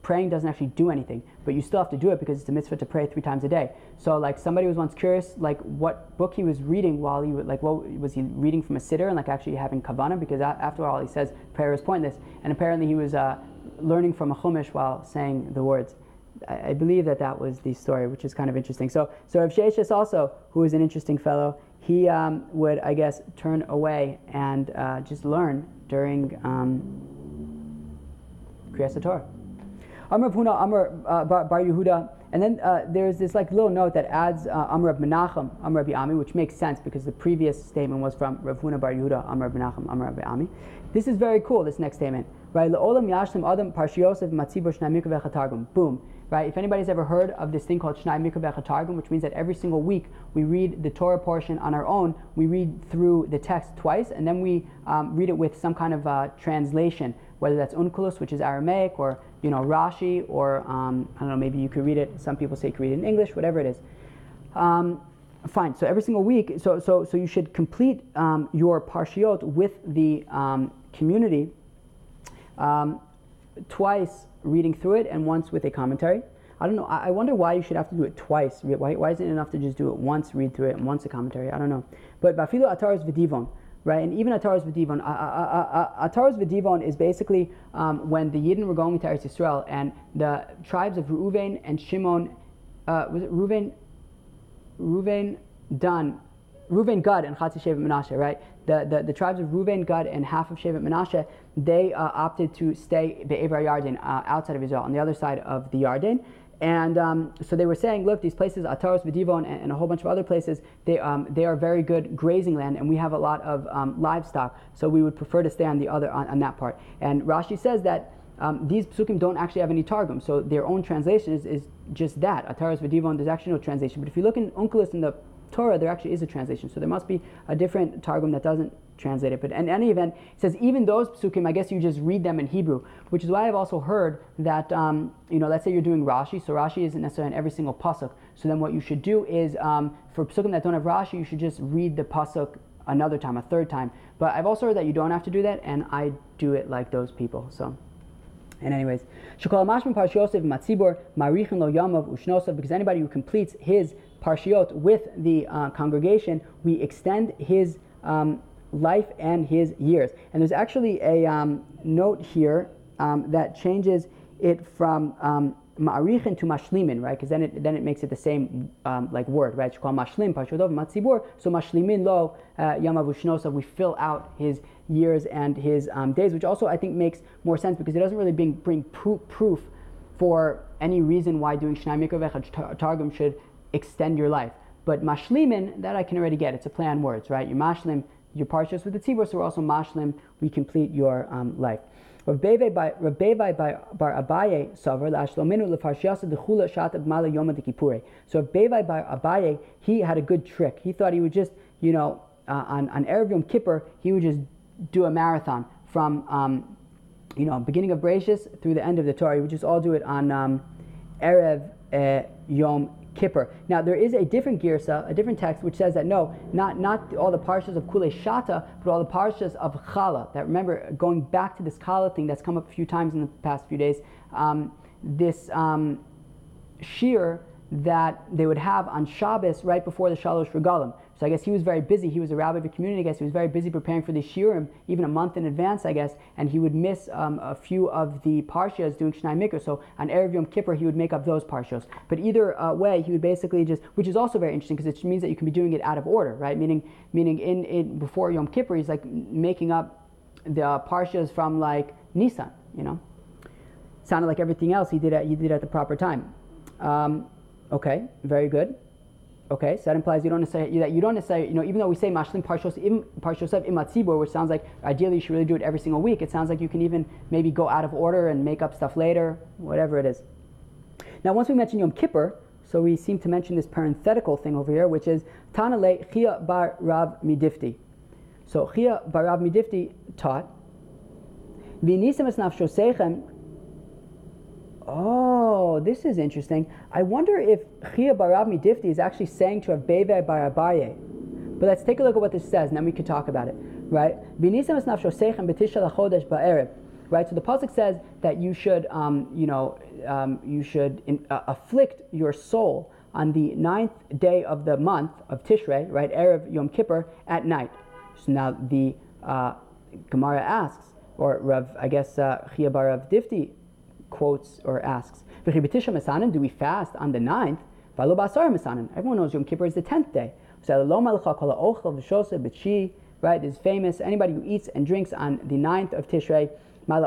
praying doesn't actually do anything, but you still have to do it because it's a mitzvah to pray three times a day. So like somebody was once curious like what book he was reading while he would like what was he reading from a siddur and like actually having kavana because after all he says prayer is pointless and apparently he was uh, learning from a chumash while saying the words. I, I, believe that that was the story, which is kind of interesting. So so Rav Sheshes also, who is an interesting fellow, he um, would I guess turn away and uh, just learn during. Um, Kriyas Torah. Amr Huna, Amr uh, Bar, Yehuda, and then uh, there's this like little note that adds uh, Amr of Menachem, Amr Rabbi Ami, which makes sense because the previous statement was from Rav Huna Bar Yehuda, Amr of Menachem, Amr Rabbi Ami. This is very cool. This next statement, right? Boom. Right? If anybody's ever heard of this thing called Shnai Mikra Targum, which means that every single week we read the Torah portion on our own, we read through the text twice, and then we um, read it with some kind of uh, translation whether that's Onkelos, which is Aramaic, or you know Rashi, or um, I don't know, maybe you could read it. Some people say you could read it in English, whatever it is. Um, fine. So every single week, so so so you should complete um, your parshiot with the um, community um, twice, reading through it, and once with a commentary. I don't know. I, wonder why you should have to do it twice. Why, why isn't it enough to just do it once, read through it, and once a commentary? I don't know. But Bafilo Ataris Vidivon right? And even Ataras V'divon. Ataras V'divon is basically um, when the Yidden were going to Eretz Yisrael and the tribes of Reuven and Shimon, uh, was it Reuven, Reuven, Dan, Reuven, Gad, and Chatzi Shevet Menashe, right? The, the, the tribes of Reuven, Gad, and half of Shevet Menashe, they uh, opted to stay Be'evar Yarden, uh, outside of Israel, on the other side of the Yarden. And um, so they were saying, look, these places, Ataros, Vidivon, and, and, a whole bunch of other places, they, um, they are very good grazing land, and we have a lot of um, livestock, so we would prefer to stay on the other on, on that part. And Rashi says that um, these psukim don't actually have any targum, so their own translation is, is just that. Ataros, Vidivon, there's actually no translation. But if you look in Onkelos in the Torah, there actually is a translation, so there must be a different targum that doesn't translate it. But in any event, it says even those psukim, I guess you just read them in Hebrew, which is why I've also heard that, um, you know, let's say you're doing Rashi, so Rashi isn't necessarily in every single pasuk. So then what you should do is, um, for psukim that don't have Rashi, you should just read the pasuk another time, a third time. But I've also heard that you don't have to do that, and I do it like those people. So. And anyways, because anybody who completes his Parshiot with the uh, congregation, we extend his um, life and his years. And there's actually a um, note here um, that changes it from um, ma'arichin to mashlimin, right? Because then it then it makes it the same um, like word, right? It's called mashlim, pashodov, matzibur. So mashlimin lo uh, yamavushnosa. We fill out his years and his um, days, which also I think makes more sense because it doesn't really bring bring proof for any reason why doing shnai mikra targum should extend your life. But mashlimin, that I can already get. It's a play on words, right? You mashlim your parshas with the tzibur, so we're also mashlim, we complete your um, life. Rav Bevei bar Abaye savar la'ashlominu lefarshiasa dechula yom. So Rav Bevei bar Abaye, he had a good trick. He thought he would just, you know, uh, on, on Erev Yom Kippur, he would just do a marathon from, um, you know, beginning of Bereshis through the end of the Torah. He would just all do it on um, Erev uh, Yom Kippur. Now there is a different girsa, a different text, which says that no, not not all the parshas of Kule Shata, but all the parshas of Chala. That remember going back to this Chala thing that's come up a few times in the past few days. Um, this um, shir that they would have on Shabbos right before the Shalosh Regalim. So I guess he was very busy. He was a rabbi of a community. I guess he was very busy preparing for the shiurim, even a month in advance, I guess. And he would miss um, a few of the parshas doing Shnai Mikra. So on Erev Yom Kippur, he would make up those parshas. But either uh, way, he would basically just, which is also very interesting because it means that you can be doing it out of order, right? Meaning, meaning in, in before Yom Kippur, he's like making up the parshas from like Nisan, you know. Sounded like everything else he did at, he did at the proper time. Um, okay, very good. Okay, so that implies you don't necessarily that you don't necessarily you know even though we say mashlim parshos im parshosav imatzibur, which sounds like ideally you should really do it every single week. It sounds like you can even maybe go out of order and make up stuff later, whatever it is. Now, once we mention Yom Kippur, so we seem to mention this parenthetical thing over here, which is Tanale Chia bar Rav Midifti. So Chia bar Rav Midifti taught. V'nisem es nafshosechem Oh, this is interesting. I wonder if Chia Barav Midifti is actually saying to Avbeve Bar Abaye. But let's take a look at what this says, and then we can talk about it. Right? Right. So the pasuk says that you should, um, you know, um, you should in, uh, afflict your soul on the ninth day of the month of Tishrei, right, erev Yom Kippur at night. So now the uh, Gemara asks, or Rav, I guess uh, Chia Barav Difti quotes or asks, Do we fast on the ninth? Everyone knows Yom Kippur is the tenth day. Right, is famous. Anybody who eats and drinks on the ninth of Tishrei, so the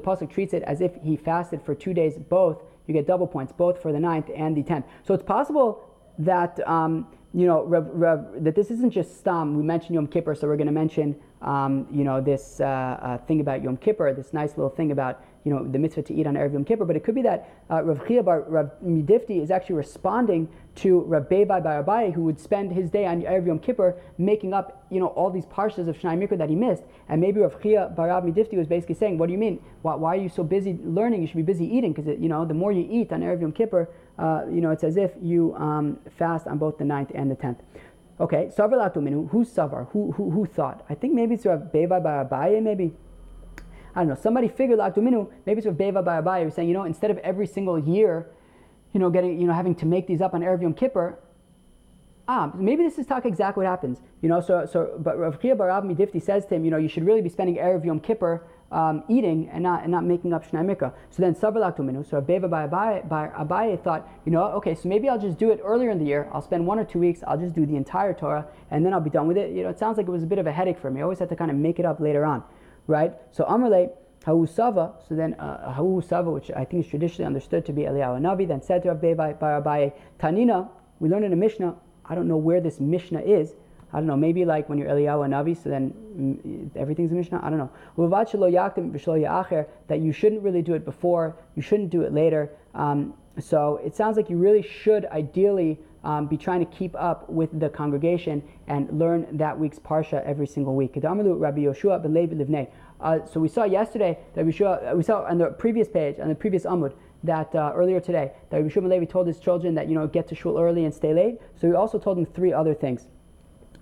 pasuk treats it as if he fasted for two days. Both you get double points, both for the ninth and the tenth. So it's possible that um, you know Rev, Rev, that this isn't just stam. We mentioned Yom Kippur, so we're going to mention um, you know, this uh, uh, thing about Yom Kippur, this nice little thing about, you know, the mitzvah to eat on Erev Yom Kippur, but it could be that uh, Rav Chia Bar Rav Midifti is actually responding to Rav Bebai Bar Abaye, who would spend his day on Erev Yom Kippur making up, you know, all these parshas of Shnai Mikra that he missed. And maybe Rav Chia Bar Rav Midifti was basically saying, what do you mean? Why, why, are you so busy learning? You should be busy eating, because, you know, the more you eat on Erev Yom Kippur, uh, you know, it's as if you um, fast on both the ninth and the tenth. Okay, Savar Latuminu, who's Savar? Who, who, who thought? I think maybe it's Rav Beva by Abaye, maybe. I don't know. Somebody figured Latuminu, maybe it's Rav Beva by Abaye, saying, you know, instead of every single year, you know, getting, you know, having to make these up on Erev Yom Kippur, ah, maybe this is talk exactly what happens. You know, so, so but Rav Chia Barav Midifti says to him, you know, you should really be spending Erev Yom Kippur um, eating and not and not making up Shnai Mikra. So then Sabalaktuminu, so Abeva by Abaye, by Abaye thought, you know, okay, so maybe I'll just do it earlier in the year. I'll spend one or two weeks, I'll just do the entire Torah, and then I'll be done with it. You know, it sounds like it was a bit of a headache for me. I always had to kind of make it up later on. Right? So Amrle, Ha'usava, so then uh, which I think is traditionally understood to be Eliyahu Navi, then said to Rabbi by Abaye, Tanina, we learned in a Mishnah, I don't know where this Mishnah is, I don't know, maybe like when you're Eliyahu Navi, so then mm, everything's a Mishnah. I don't know. That you shouldn't really do it before, you shouldn't do it later. Um, so it sounds like you really should ideally um, be trying to keep up with the congregation and learn that week's parsha every single week. Uh, so we saw yesterday that we saw, we saw on the previous page, on the previous Amud, that uh, earlier today, that Rabbi Shimon Levi told his children that you know get to shul early and stay late. So he also told them three other things.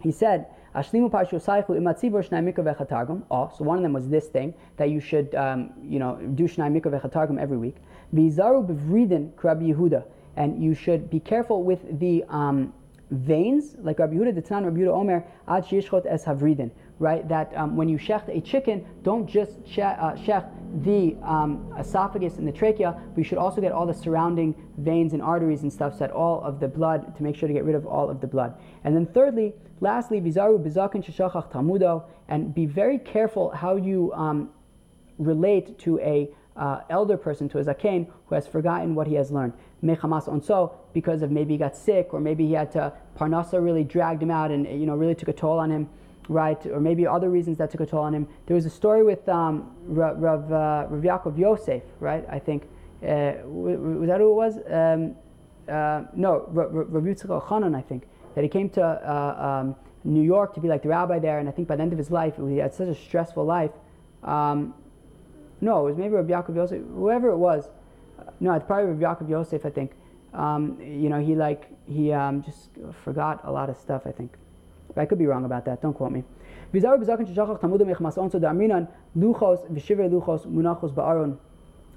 He said, Ashlimu imatzibur. Oh, so one of them was this thing that you should, um, you know, do shnai mikra vechatargum every week. Vizaru Yehuda, and you should be careful with the um, veins, like Rabbi Yehuda, the Tanan Rabbi Yehuda Omer, ad shishchot es havridin, right? That um, when you shecht a chicken, don't just uh, shecht the um, esophagus and the trachea, but you should also get all the surrounding veins and arteries and stuff, so that all of the blood, to make sure to get rid of all of the blood. And then thirdly, Lastly, bizaru bizakin sheshachach tamudo, and be very careful how you um, relate to a uh, elder person, to a zaken who has forgotten what he has learned. Mechamas onso, because of maybe he got sick, or maybe he had to parnasa really dragged him out and you know really took a toll on him, right? Or maybe other reasons that took a toll on him. There was a story with um, Rav, Rav, uh, Rav Yaakov Yosef, right? I think uh, was that who it was? Um, uh, no, Rav, Rav Yitzchak Chanan, I think that he came to uh, um, New York to be like the rabbi there, and I think by the end of his life, he had such a stressful life. Um, no, it was maybe Rabbi Yaakov Yosef, whoever it was. no, it's probably Rabbi Yaakov Yosef, I think. Um, you know, he like he um, just forgot a lot of stuff. I think. I could be wrong about that. Don't quote me.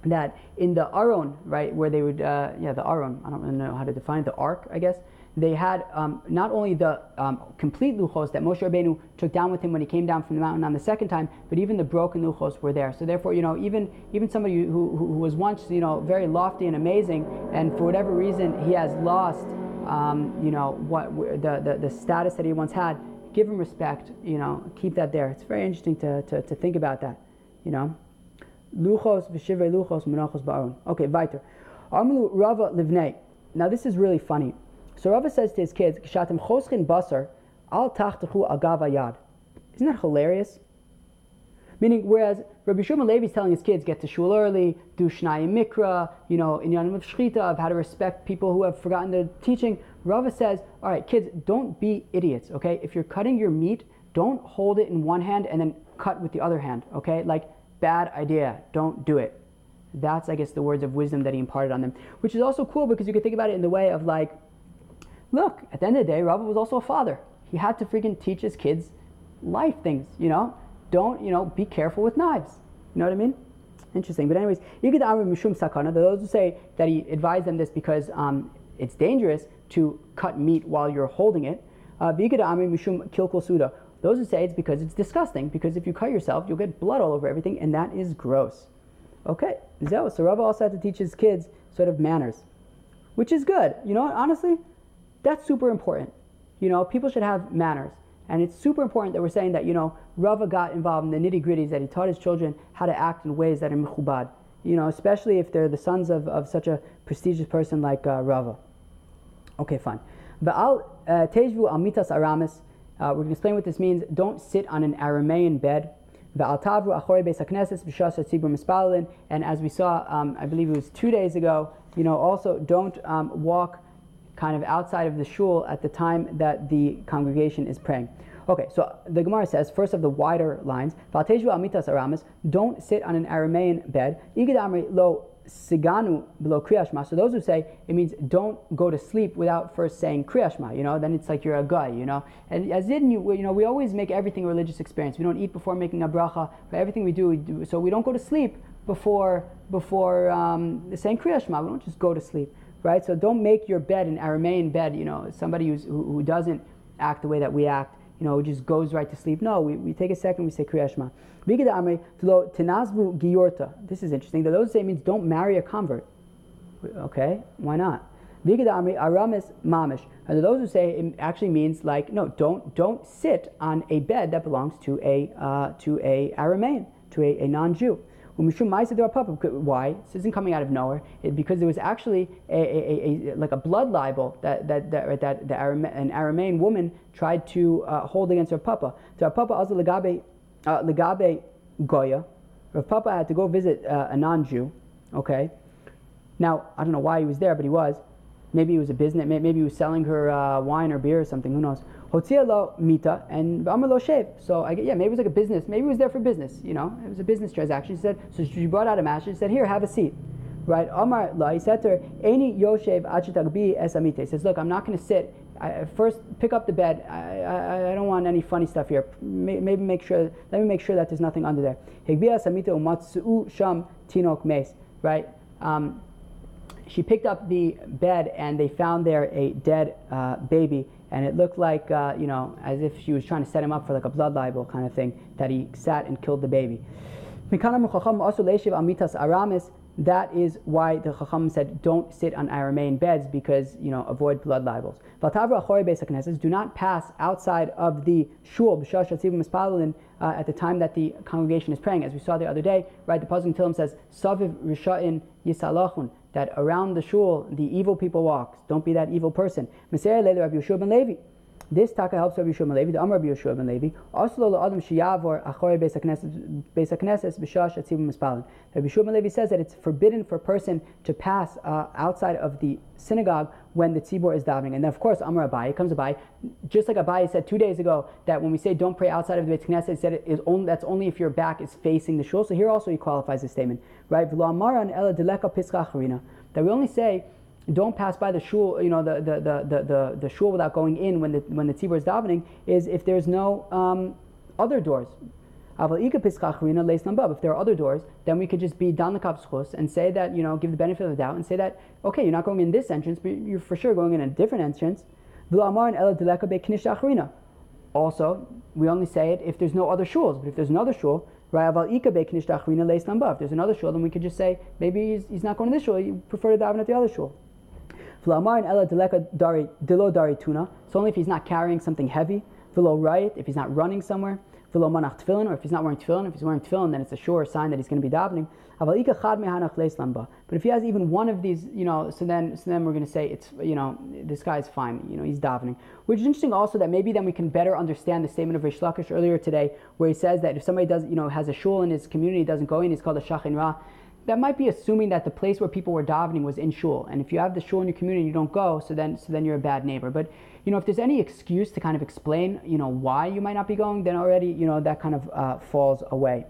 That in the Aron, right, where they would, uh, yeah, the Aron, I don't really know how to define the ark, I guess, they had um, not only the um, complete luchos that Moshe Rabbeinu took down with him when he came down from the mountain on the second time, but even the broken luchos were there. So therefore, you know, even even somebody who, who, was once, you know, very lofty and amazing, and for whatever reason he has lost, um, you know, what the, the the status that he once had, give him respect. You know, keep that there. It's very interesting to, to, to think about that. You know, luchos v'shivrei luchos menachos ba'aron. Okay, weiter. Amlu Rava livnei. Now this is really funny. So Rava says to his kids, "Kshatim choschin basar al tachtechu agav ayad." Isn't that hilarious? Meaning, whereas Rabbi Shimon Levi is telling his kids, get to shul early, do Shnai Mikra, you know, in of Shchita, of how to respect people who have forgotten the teaching. Rava says, all right, kids, don't be idiots, okay? If you're cutting your meat, don't hold it in one hand and then cut with the other hand, okay? Like, bad idea, don't do it. That's, I guess, the words of wisdom that he imparted on them, which is also cool because you can think about it in the way of like, look, at the end of the day, Rava was also a father. He had to freaking teach his kids life things, you know? Don't, you know, be careful with knives. You know what I mean? Interesting. But anyways, Yigid Amr Mishum Sakana, those who say that he advised them this because um, it's dangerous to cut meat while you're holding it. Uh, Yigid. Those who say it's because it's disgusting, because if you cut yourself, you'll get blood all over everything, and that is gross. Okay, so Rabbi also had to teach his kids sort of manners, which is good. You know, what, honestly, that's super important. You know, people should have manners. And it's super important that we're saying that, you know, Rava got involved in the nitty gritties, that he taught his children how to act in ways that are mechubad. You know, especially if they're the sons of, of such a prestigious person like uh, Rava. Okay, fine. But uh, tejvu al mitas aramis. Uh, we're going to explain what this means. Don't sit on an Aramean bed. And as we saw, um, I believe it was two days ago, you know, also don't um, walk kind of outside of the shul at the time that the congregation is praying. Okay, so the Gemara says, first of the wider lines, amitas aramis, don't sit on an Aramean bed. lo siganu below kriyashma. So those who say it means don't go to sleep without first saying kriyashma. You know, then it's like you're a guy. You know, and as in you, you know, we always make everything a religious experience. We don't eat before making a bracha. For everything we do, we do so we don't go to sleep before before um, saying kriyashma. We don't just go to sleep right? So don't make your bed an Aramean bed, you know, somebody who, who doesn't act the way that we act, you know, just goes right to sleep. No, we, we take a second, we say Kriyashma. This is interesting. The those say means don't marry a convert. Okay, why not? aramis mamish. And those who say it actually means like no, don't don't sit on a bed that belongs to a uh, to a Aramean, to a, a non-Jew. Why? This isn't coming out of nowhere. It, because there was actually a, a, a, like a blood libel that that that, that the Arame, an Aramean woman tried to uh, hold against her papa. So her papa also legabe uh, legabe goya. Her papa had to go visit uh, a non-Jew. Okay. Now I don't know why he was there, but he was. Maybe he was a business. Maybe he was selling her uh, wine or beer or something. Who knows? Hotzia lo mita and lo shev. So I get, yeah, maybe it was like a business. Maybe it was there for business. You know, it was a business transaction. She said, so she brought out a match. She said, here, have a seat. Right? Amar la. He said to her, Any yoshev achitagbi es amite. He says, look, I'm not going to sit. I, first, pick up the bed. I, I, I, don't want any funny stuff here. Maybe make sure. Let me make sure that there's nothing under there. Higbia samita umatsu sham tinok mes. Right? Um, she picked up the bed and they found there a dead uh, baby and it looked like uh, you know as if she was trying to set him up for like a blood libel kind of thing that he sat and killed the baby. That is why the Chacham said don't sit on Aramean beds because you know avoid blood libels. Do not pass outside of the shul uh, at the time that the congregation is praying, as we saw the other day. Right, the Pasuk Tillim says Saviv Yisalachun that around the shul the evil people walk. Don't be that evil person. Levi. This taka helps Rabbi Yeshua ben the Amar Rabbi Yeshua ben. Also, the Adam sheyavor achore beis hakneses b'shash atzivim mispalin. Rabbi Yeshua ben says that it's forbidden for a person to pass uh, outside of the synagogue when the tzibor is davening. And then, of course, Amar Abai comes Abai, just like Abai said two days ago that when we say don't pray outside of the Beit he said it is only, that's only if your back is facing the shul. So here also he qualifies the statement, right? That we only say don't pass by the shul, you know, the, the, the, the, the, shul without going in when the, when the tzibur is davening, is if there's no um, other doors. If there are other doors, then we could just be down the and say that, you know, give the benefit of the doubt and say that, okay, you're not going in this entrance, but you're for sure going in a different entrance. Also, we only say it if there's no other shuls. But if there's another shul, if there's another shul, then we could just say maybe he's, he's not going to this shul. You prefer to daven at the other shul. So only if he's not carrying something heavy. if he's not running somewhere. or if he's not wearing tefillin. If he's wearing tefillin, then it's a sure sign that he's going to be davening. But if he has even one of these, you know, so then so then we're going to say it's, you know, this guy's fine, you know, he's davening. Which is interesting also that maybe then we can better understand the statement of Rish Lakish earlier today, where he says that if somebody does, you know, has a shul in his community, doesn't go in, he's called a shachin ra. That might be assuming that the place where people were davening was in shul, and if you have the shul in your community and you don't go, so then so then you're a bad neighbor. But you know, if there's any excuse to kind of explain, you know, why you might not be going, then already, you know, that kind of uh, falls away.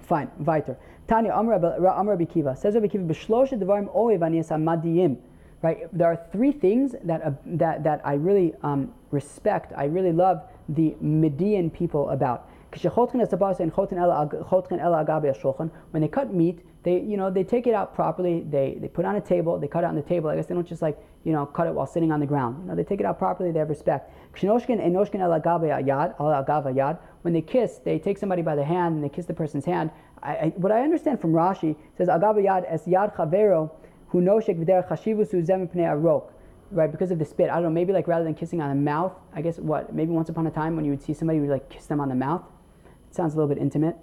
Fine, weiter. Tanya Amr Kiva says Kiva devarim. Right, there are three things that uh, that that I really um, respect. I really love the Median people about. When they cut meat, they you know they take it out properly. They they put it on a table. They cut it on the table. I guess they don't just like you know cut it while sitting on the ground. You know they take it out properly. They have respect. When they kiss, they take somebody by the hand and they kiss the person's hand. I, I, what I understand from Rashi says agava yad es yad chavero hu noshek v'der chashivusu zem arok. Right, because of the spit. I don't know, maybe like rather than kissing on the mouth, I guess what, maybe once upon a time when you would see somebody, you would like kiss them on the mouth. It sounds a little bit intimate.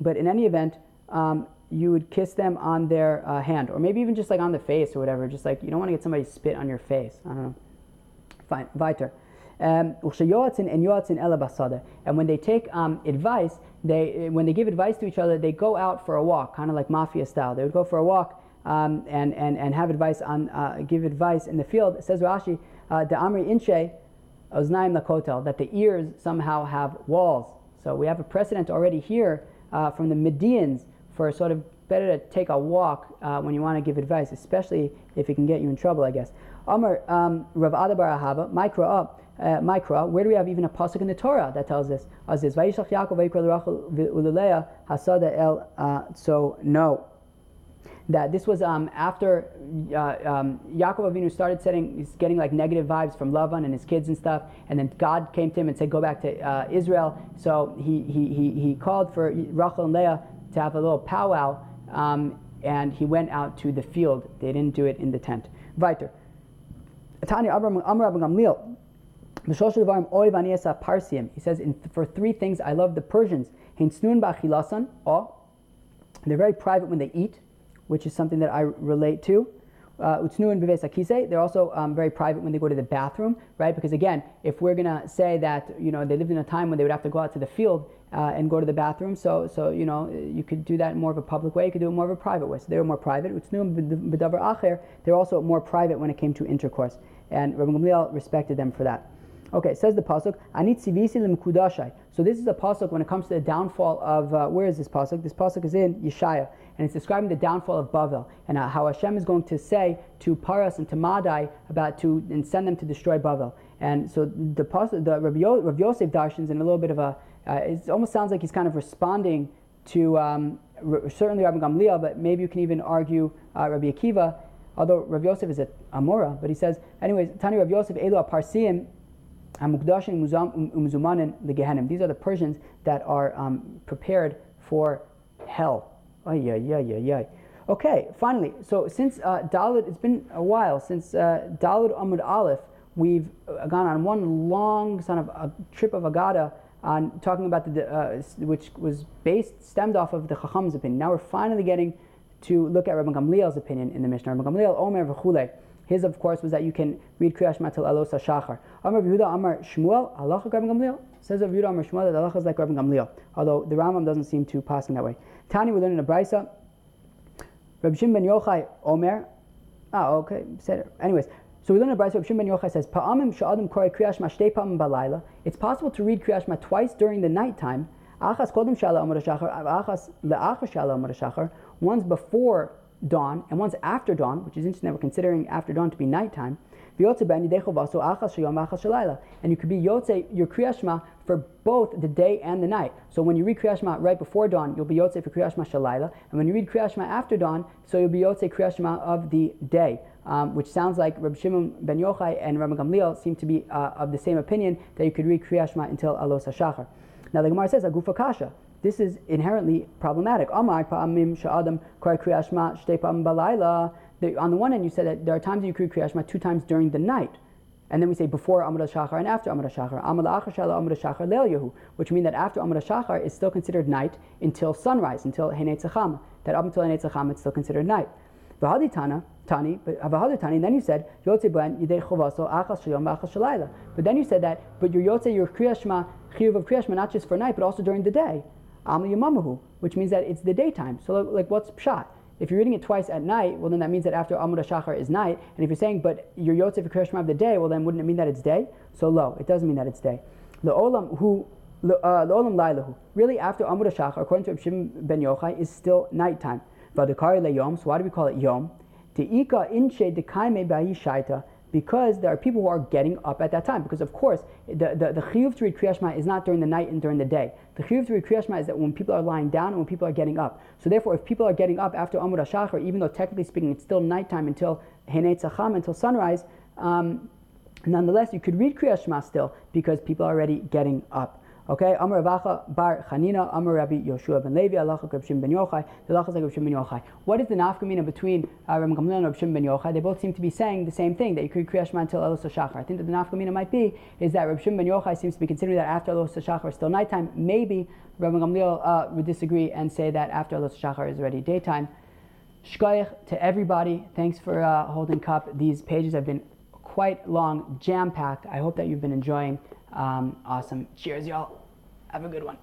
But in any event, um, you would kiss them on their uh, hand, or maybe even just like on the face or whatever. Just like you don't want to get somebody spit on your face. I don't know. Fine, weiter. Um, and when they take um, advice, they when they give advice to each other, they go out for a walk, kind of like mafia style. They would go for a walk um, and, and, and have advice on uh, give advice in the field. It says Rashi, uh, the Amri Inche Oznaim Lakotel, that the ears somehow have walls. So we have a precedent already here uh, from the Medians for sort of better to take a walk uh, when you want to give advice, especially if it can get you in trouble, I guess. Amr um, Rav Adabar Ahava, Micro up uh, Mikra, where do we have even a pasuk in the Torah that tells us? As this, Vayishlach Yaakov Hasada El. Uh, so no, that this was um, after uh, um, Yaakov Avinu started setting, getting like negative vibes from Lavan and his kids and stuff, and then God came to him and said, "Go back to uh, Israel." So he, he he he called for Rachel and Leah to have a little powwow, um, and he went out to the field. They didn't do it in the tent. Weiter. Tanya Amr Gamliel. He says, for three things, I love the Persians. They're very private when they eat, which is something that I relate to. Uh, they're also um, very private when they go to the bathroom, right? Because again, if we're gonna say that you know they lived in a time when they would have to go out to the field uh, and go to the bathroom, so so you know you could do that in more of a public way. You could do it more of a private way. So they were more private. They're also more private when it came to intercourse, and Rabbi Gamliel respected them for that. Okay, says the pasuk, "Anit tzivisi lemkudashai." So this is a pasuk when it comes to the downfall of uh, where is this pasuk? This pasuk is in Yeshaya, and it's describing the downfall of Bavel and uh, how Hashem is going to say to Paras and to Madai about to and send them to destroy Bavel. And so the pasuk, the Rabbi, Yo, Rabbi Yosef darshans in a little bit of a, uh, it almost sounds like he's kind of responding to um, certainly Rabbi Gamliel, but maybe you can even argue uh, Rabbi Akiva. Although Rabbi Yosef is a Amora, but he says, anyways, Tani Rabbi Yosef Elu Parsim Umzumanin the Gehenim. These are the Persians that are um, prepared for hell. Ay, ay, ay, ay, ay. Okay, finally, so since uh, Dalit, it's been a while since uh, Dalit Amud Aleph, we've uh, gone on one long sort of a trip of Agada on talking about the, uh, which was based, stemmed off of the Chacham's opinion. Now we're finally getting to look at Rabbi Gamliel's opinion in the Mishnah. Rabbi Gamliel Omer v'chulei. His, of course, was that you can read Kriyat Shema till Alos HaShachar. Amar Yehuda Amar Shmuel, halacha Rabbi Gamliel. Says of Yehuda Amar Shmuel that halacha is like Rabbi Gamliel, although the Rambam doesn't seem to pass in that way. Tani, we learn in a Brisa. Rabbi Shimon ben Yochai Omer. Ah, okay, said it. Anyways, so we learn in Brisa. Rabbi Shimon ben Yochai says, Pa'amim sha'adim korei Kriyat Shema shtei pa'amim balayla. It's possible to read Kriyat Shema twice during the nighttime. Achas kodem shala amar shachar, achas le'achas shala amar shachar. Once before dawn, and once after dawn, which is interesting that we're considering after dawn to be nighttime, and you could be yotze your kriyashma for both the day and the night. So when you read kriyashma right before dawn, you'll be yotze for kriyashma and when you read kriyashma after dawn, so you'll be yotze kriyashma of the day. um, which sounds like Rabbi Shimon ben Yochai and Rabbi Gamliel seem to be uh, of the same opinion that you could read Kriyash Shema until Alos HaShachar. Now the Gemara says, Agufa Kasha. This is inherently problematic. On the one hand, you said that there are times you could read Kriyash Shema two times during the night. And then we say before Amud Shachar and after Amud Shachar. Amud Achar Shala Amud Shachar Leil Yehu, which means that after Amud Shachar is still considered night until sunrise, until Henei Tzacham. That up until Henei Tzacham it's still considered night. Tani, but uh, V'hadi Tani, then you said Yotze Ben Yidei Chovaso Achas Shalayla. But then you said that, but your Yotze, your Kriyashma, Chiyuv of Kriyashma, not just for night, but also during the day. Yamamahu, which means that it's the daytime. So like, what's pshat? If you're reading it twice at night, well, then that means that after Amud Shachar is night. And if you're saying, but your Yotzef Kriyashma of the day, well, then wouldn't it mean that it's day? So lo, it doesn't mean that it's day. The olam who the uh, lailahu. Really, after Amud Shachar, according to Shimon ben Yochai, is still nighttime. Vadakari le yom. So why do we call it yom? Teika inche dekaime bahi shaita because there are people who are getting up at that time. Because of course, the, the, the chiyuv to read Kriyashma is not during the night and during the day. The chiyuv to read Kriyashma is that when people are lying down and when people are getting up. So therefore, if people are getting up after Amud HaShachar, even though technically speaking it's still nighttime until Henei Tzacham, until sunrise, um, nonetheless you could read Kriyashma still because people are already getting up. Okay, Amar Ravacha Bar Chanina, Amar Rabbi Yoshua ben Levi, Alacha Reb Shimon ben Yochai, the Alacha like Reb Shimon ben Yochai. What is the nafkamina between uh, Rabbi Gamliel and Reb Shimon ben Yochai? They both seem to be saying the same thing, that you could Kriyash until Elos Shachar. I think that the nafkamina might be is that Reb Shimon ben Yochai seems to be considering that after Elos Shachar is still nighttime. Maybe Rabbi Gamliel uh, would disagree and say that after Elos Shachar is already daytime. Shkoyach to everybody. Thanks for uh, holding cup. These pages have been quite long, jam packed. I hope that you've been enjoying. Um, awesome. Cheers, y'all. Have a good one.